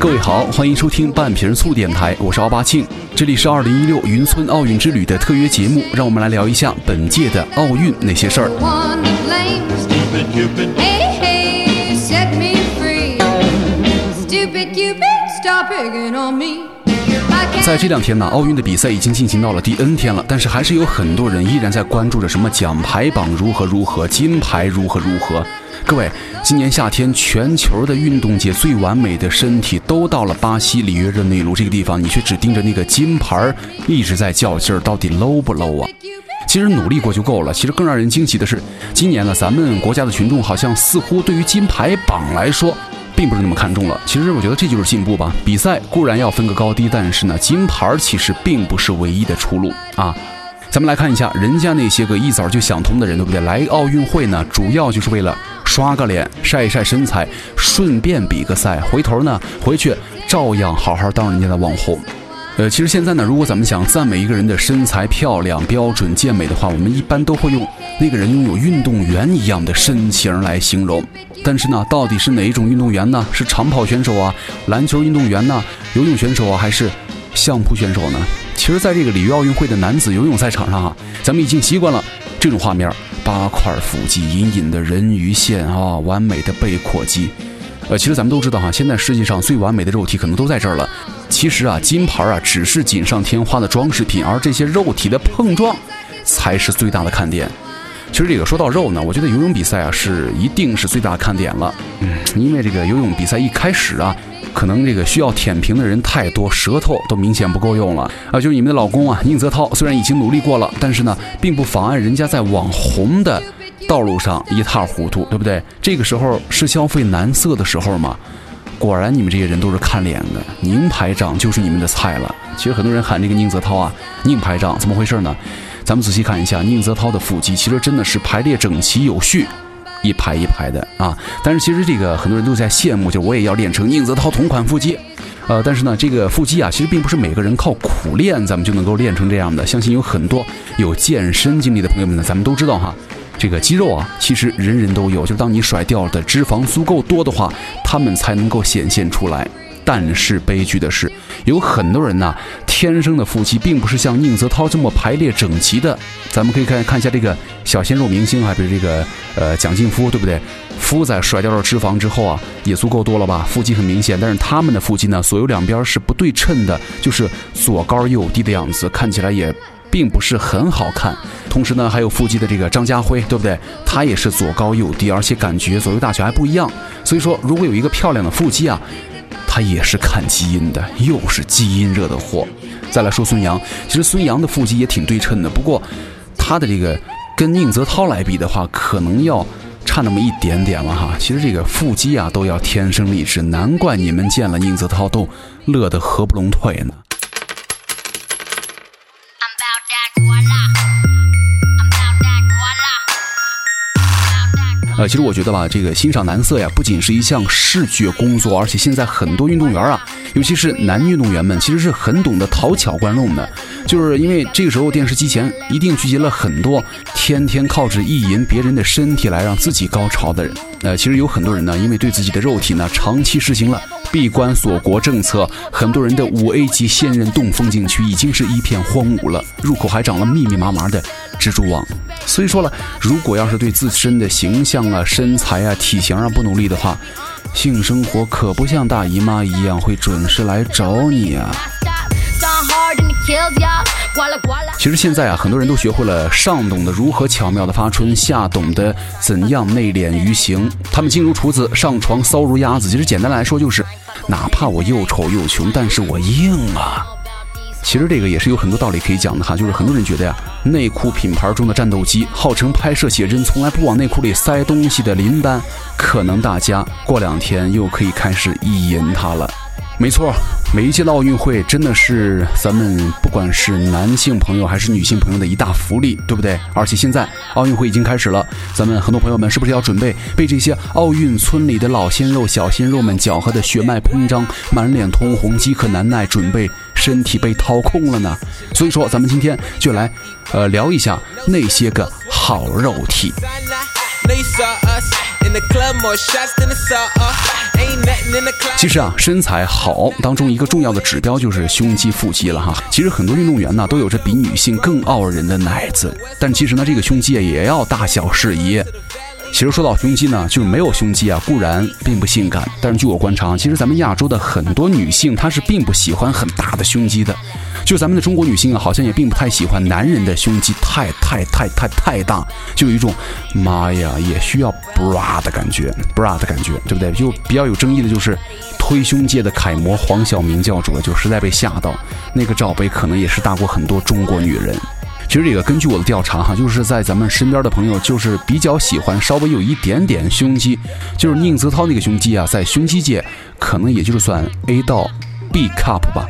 各位好，欢迎收听半瓶醋电台，我是奥巴庆，这里是二零一六云村奥运之旅的特约节目，让我们来聊一下本届的奥运那些事儿。One to blame. Stupid Cupid, Hey, hey, set me free. Stupid Cupid, stop picking on me. I can't 在这两天呢，奥运的比赛已经进行到了第 N 天了，但是还是有很多人依然在关注着什么奖牌榜如何如何，金牌如何如何。各位，今年夏天全球的运动界最完美的身体都到了巴西里约热内卢这个地方，你却只盯着那个金牌，一直在较劲儿，到底 low 不 low 啊？其实努力过就够了。其实更让人惊奇的是，今年呢，咱们国家的群众好像似乎对于金牌榜来说，并不是那么看重了。其实我觉得这就是进步吧。比赛固然要分个高低，但是呢，金牌其实并不是唯一的出路啊。咱们来看一下人家那些个一早就想通的人，对不对？来奥运会呢，主要就是为了刷个脸、晒一晒身材，顺便比个赛，回头呢回去照样好好当人家的网红。呃，其实现在呢，如果咱们想赞美一个人的身材漂亮、标准健美的话，我们一般都会用那个人拥有运动员一样的身形来形容。但是呢，到底是哪一种运动员呢？是长跑选手啊，篮球运动员呢，游泳选手啊，还是相扑选手呢？其实，在这个里约奥运会的男子游泳赛场上啊，咱们已经习惯了这种画面：八块腹肌、隐隐的人鱼线啊，完美的背阔肌。呃，其实咱们都知道哈，现在世界上最完美的肉体可能都在这儿了。其实啊，金牌啊只是锦上添花的装饰品，而这些肉体的碰撞才是最大的看点。其实这个说到肉呢，我觉得游泳比赛啊是一定是最大的看点了。嗯，因为这个游泳比赛一开始啊，可能这个需要舔屏的人太多，舌头都明显不够用了啊。就是你们的老公啊，宁泽涛虽然已经努力过了，但是呢，并不妨碍人家在网红的道路上一塌糊涂，对不对？这个时候是消费男色的时候嘛。果然，你们这些人都是看脸的，宁排长就是你们的菜了。其实很多人喊这个宁泽涛啊，宁排长怎么回事呢？咱们仔细看一下宁泽涛的腹肌，其实真的是排列整齐有序，一排一排的啊。但是其实这个很多人都在羡慕，就我也要练成宁泽涛同款腹肌。呃，但是呢，这个腹肌啊，其实并不是每个人靠苦练咱们就能够练成这样的。相信有很多有健身经历的朋友们呢，咱们都知道哈。这个肌肉啊，其实人人都有，就是当你甩掉的脂肪足够多的话，它们才能够显现出来。但是悲剧的是，有很多人呐，天生的腹肌并不是像宁泽涛这么排列整齐的。咱们可以看看一下这个小鲜肉明星啊，比如这个呃蒋劲夫，对不对？夫在甩掉了脂肪之后啊，也足够多了吧？腹肌很明显，但是他们的腹肌呢，左右两边是不对称的，就是左高右低的样子，看起来也。并不是很好看，同时呢，还有腹肌的这个张家辉，对不对？他也是左高右低，而且感觉左右大小还不一样。所以说，如果有一个漂亮的腹肌啊，他也是看基因的，又是基因惹的祸。再来说孙杨，其实孙杨的腹肌也挺对称的，不过他的这个跟宁泽涛来比的话，可能要差那么一点点了哈。其实这个腹肌啊，都要天生丽质，难怪你们见了宁泽涛都乐得合不拢腿呢。呃，其实我觉得吧，这个欣赏男色呀，不仅是一项视觉工作，而且现在很多运动员啊，尤其是男运动员们，其实是很懂得讨巧观众的。就是因为这个时候电视机前一定聚集了很多天天靠着意淫别人的身体来让自己高潮的人。呃，其实有很多人呢，因为对自己的肉体呢长期实行了闭关锁国政策，很多人的五 A 级现任洞风景区已经是一片荒芜了，入口还长了密密麻麻的蜘蛛网。所以说了，如果要是对自身的形象啊、身材啊、体型啊不努力的话，性生活可不像大姨妈一样会准时来找你啊。其实现在啊，很多人都学会了上懂得如何巧妙的发春，下懂得怎样内敛于行。他们静如处子，上床骚如鸭子。其实简单来说就是，哪怕我又丑又穷，但是我硬啊。其实这个也是有很多道理可以讲的哈，就是很多人觉得呀，内裤品牌中的战斗机，号称拍摄写真，从来不往内裤里塞东西的林丹，可能大家过两天又可以开始意淫他了。没错，每一届的奥运会真的是咱们不管是男性朋友还是女性朋友的一大福利，对不对？而且现在奥运会已经开始了，咱们很多朋友们是不是要准备被这些奥运村里的老鲜肉、小鲜肉们搅和的血脉喷张、满脸通红、饥渴难耐，准备身体被掏空了呢？所以说，咱们今天就来，呃，聊一下那些个好肉体。其实啊身材好当中一个重要的指标就是胸肌腹肌了哈。其实很多运动员呢都有着比女性更傲人的奶子。但其实呢这个胸肌也要大小适宜。其实说到胸肌呢，就是没有胸肌啊，固然并不性感，但是据我观察，其实咱们亚洲的很多女性她是并不喜欢很大的胸肌的。就咱们的中国女性啊，好像也并不太喜欢男人的胸肌太太太太太大，就有一种妈呀也需要 bra 的感觉，bra 的感觉，对不对？就比较有争议的就是推胸界的楷模黄晓明教主了，就实在被吓到，那个罩杯可能也是大过很多中国女人。其实这个根据我的调查哈，就是在咱们身边的朋友，就是比较喜欢稍微有一点点胸肌，就是宁泽涛那个胸肌啊，在胸肌界可能也就是算 A 到 B cup 吧。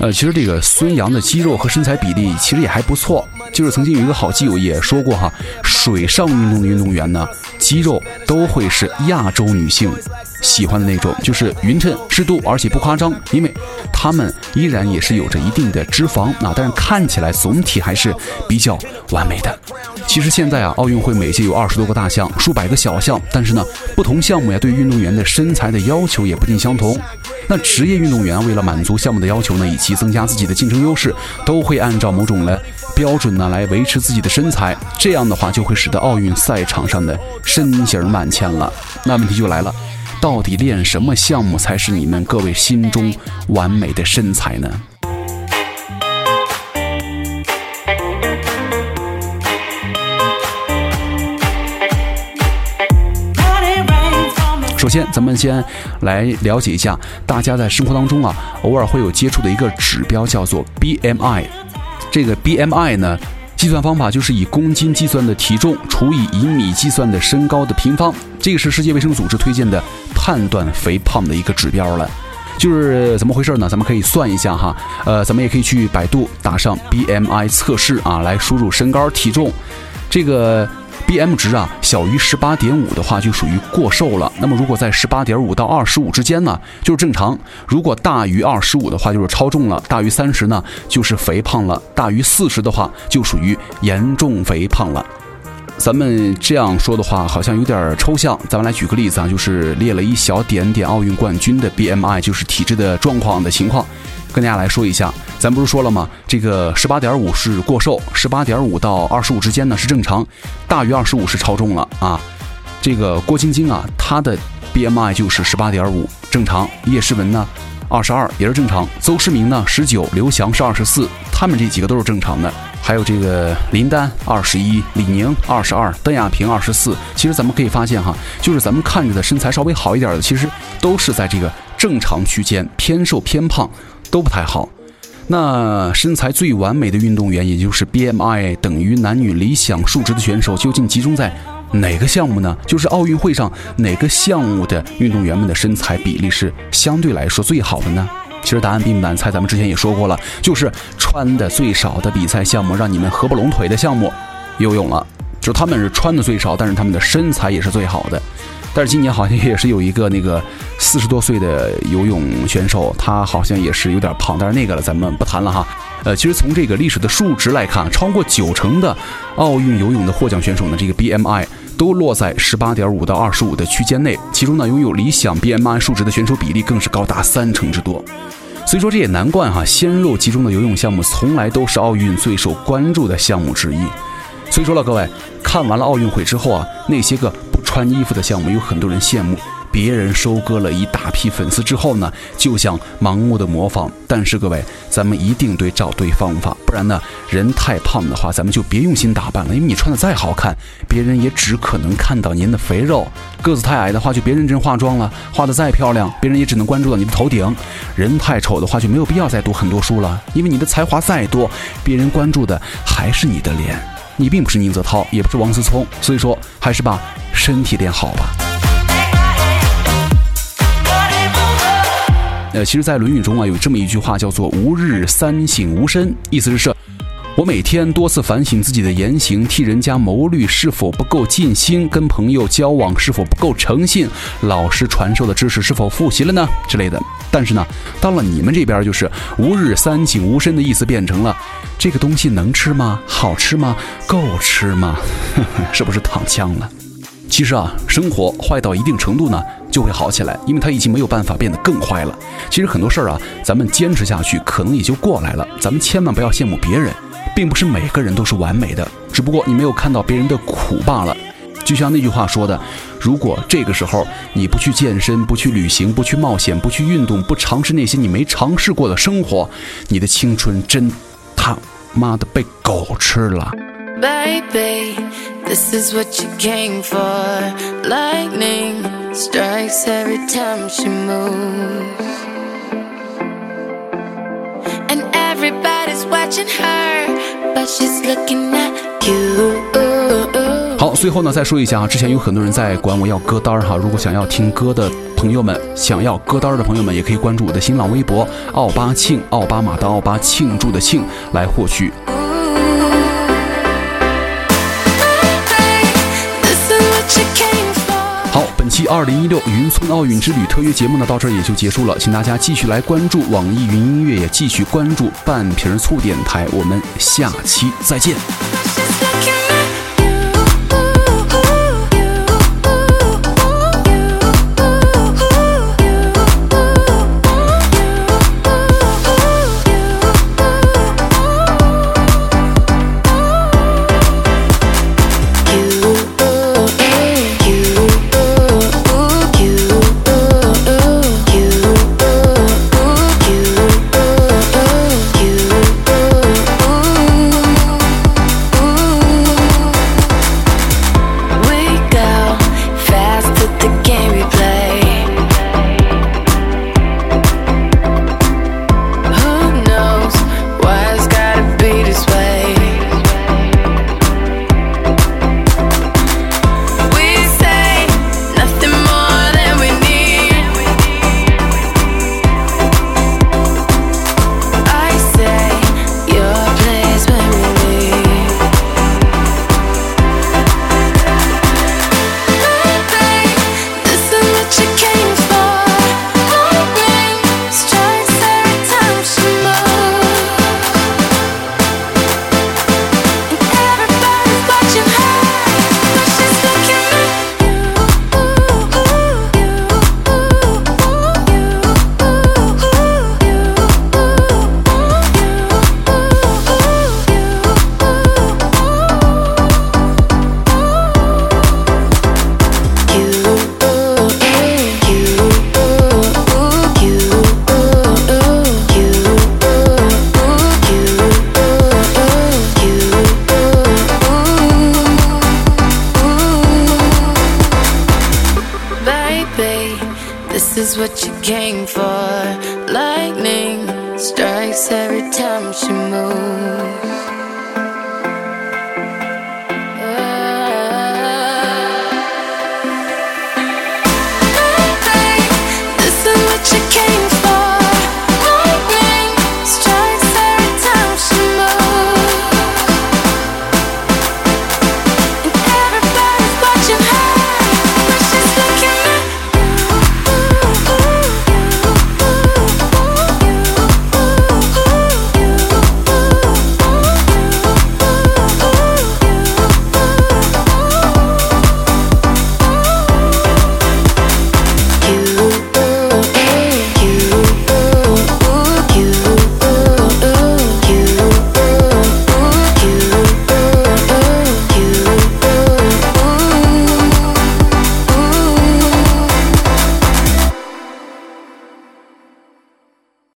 呃，其实这个孙杨的肌肉和身材比例其实也还不错，就是曾经有一个好基友也说过哈，水上运动的运动员呢，肌肉都会是亚洲女性喜欢的那种，就是匀称、适度，而且不夸张，因为他们依然也是有着一定的脂肪啊，但是看起来总体还是比较完美的。其实现在啊，奥运会每届有二十多个大项，数百个小项，但是呢，不同项目呀对运动员的身材的要求也不尽相同。那职业运动员为了满足项目的要求呢，以及增加自己的竞争优势，都会按照某种的标准呢来维持自己的身材。这样的话，就会使得奥运赛场上的身形万千了。那问题就来了，到底练什么项目才是你们各位心中完美的身材呢？首先，咱们先来了解一下大家在生活当中啊，偶尔会有接触的一个指标，叫做 BMI。这个 BMI 呢，计算方法就是以公斤计算的体重除以以米计算的身高的平方。这个是世界卫生组织推荐的判断肥胖的一个指标了。就是怎么回事呢？咱们可以算一下哈，呃，咱们也可以去百度打上 BMI 测试啊，来输入身高体重，这个。BM 值啊小于十八点五的话，就属于过瘦了。那么如果在十八点五到二十五之间呢，就是正常；如果大于二十五的话，就是超重了；大于三十呢，就是肥胖了；大于四十的话，就属于严重肥胖了。咱们这样说的话，好像有点抽象。咱们来举个例子啊，就是列了一小点点奥运冠军的 BMI，就是体质的状况的情况。跟大家来说一下，咱不是说了吗？这个十八点五是过瘦，十八点五到二十五之间呢是正常，大于二十五是超重了啊。这个郭晶晶啊，她的 BMI 就是十八点五，正常。叶诗文呢，二十二也是正常。邹市明呢，十九，刘翔是二十四，他们这几个都是正常的。还有这个林丹二十一，李宁二十二，邓亚萍二十四。其实咱们可以发现哈，就是咱们看着的身材稍微好一点的，其实都是在这个正常区间，偏瘦偏胖。都不太好。那身材最完美的运动员，也就是 BMI 等于男女理想数值的选手，究竟集中在哪个项目呢？就是奥运会上哪个项目的运动员们的身材比例是相对来说最好的呢？其实答案并不难猜，咱们之前也说过了，就是穿的最少的比赛项目，让你们合不拢腿的项目——游泳了。就他们是穿的最少，但是他们的身材也是最好的。但是今年好像也是有一个那个四十多岁的游泳选手，他好像也是有点胖，但是那个了咱们不谈了哈。呃，其实从这个历史的数值来看，超过九成的奥运游泳的获奖选手呢，这个 BMI 都落在十八点五到二十五的区间内，其中呢拥有理想 BMI 数值的选手比例更是高达三成之多。所以说这也难怪哈，鲜肉集中的游泳项目从来都是奥运最受关注的项目之一。所以说了，各位看完了奥运会之后啊，那些个不。穿衣服的项目有很多人羡慕，别人收割了一大批粉丝之后呢，就想盲目的模仿。但是各位，咱们一定得找对方法，不然呢，人太胖的话，咱们就别用心打扮了。因为你穿的再好看，别人也只可能看到您的肥肉；个子太矮的话，就别认真化妆了，化的再漂亮，别人也只能关注到你的头顶；人太丑的话，就没有必要再读很多书了，因为你的才华再多，别人关注的还是你的脸。你并不是宁泽涛，也不是王思聪，所以说还是把身体练好吧。呃，其实，在《论语》中啊，有这么一句话，叫做“吾日三省吾身”，意思是。我每天多次反省自己的言行，替人家谋虑是否不够尽心，跟朋友交往是否不够诚信，老师传授的知识是否复习了呢之类的。但是呢，到了你们这边，就是“吾日三省吾身”的意思变成了：这个东西能吃吗？好吃吗？够吃吗？是不是躺枪了？其实啊，生活坏到一定程度呢，就会好起来，因为它已经没有办法变得更坏了。其实很多事儿啊，咱们坚持下去，可能也就过来了。咱们千万不要羡慕别人，并不是每个人都是完美的，只不过你没有看到别人的苦罢了。就像那句话说的，如果这个时候你不去健身、不去旅行、不去冒险、不去运动、不尝试那些你没尝试过的生活，你的青春真他妈的被狗吃了。Baby, this is what you came for. Lightning strikes every time she moves. And everybody's watching her, but she's looking at you. 好，最后呢，再说一下啊，之前有很多人在管我要歌单哈，如果想要听歌的朋友们，想要歌单的朋友们，也可以关注我的新浪微博奥巴庆，奥巴马的奥巴，庆祝的庆，来获取本期二零一六云村奥运之旅特约节目呢，到这儿也就结束了，请大家继续来关注网易云音乐，也继续关注半瓶醋电台，我们下期再见。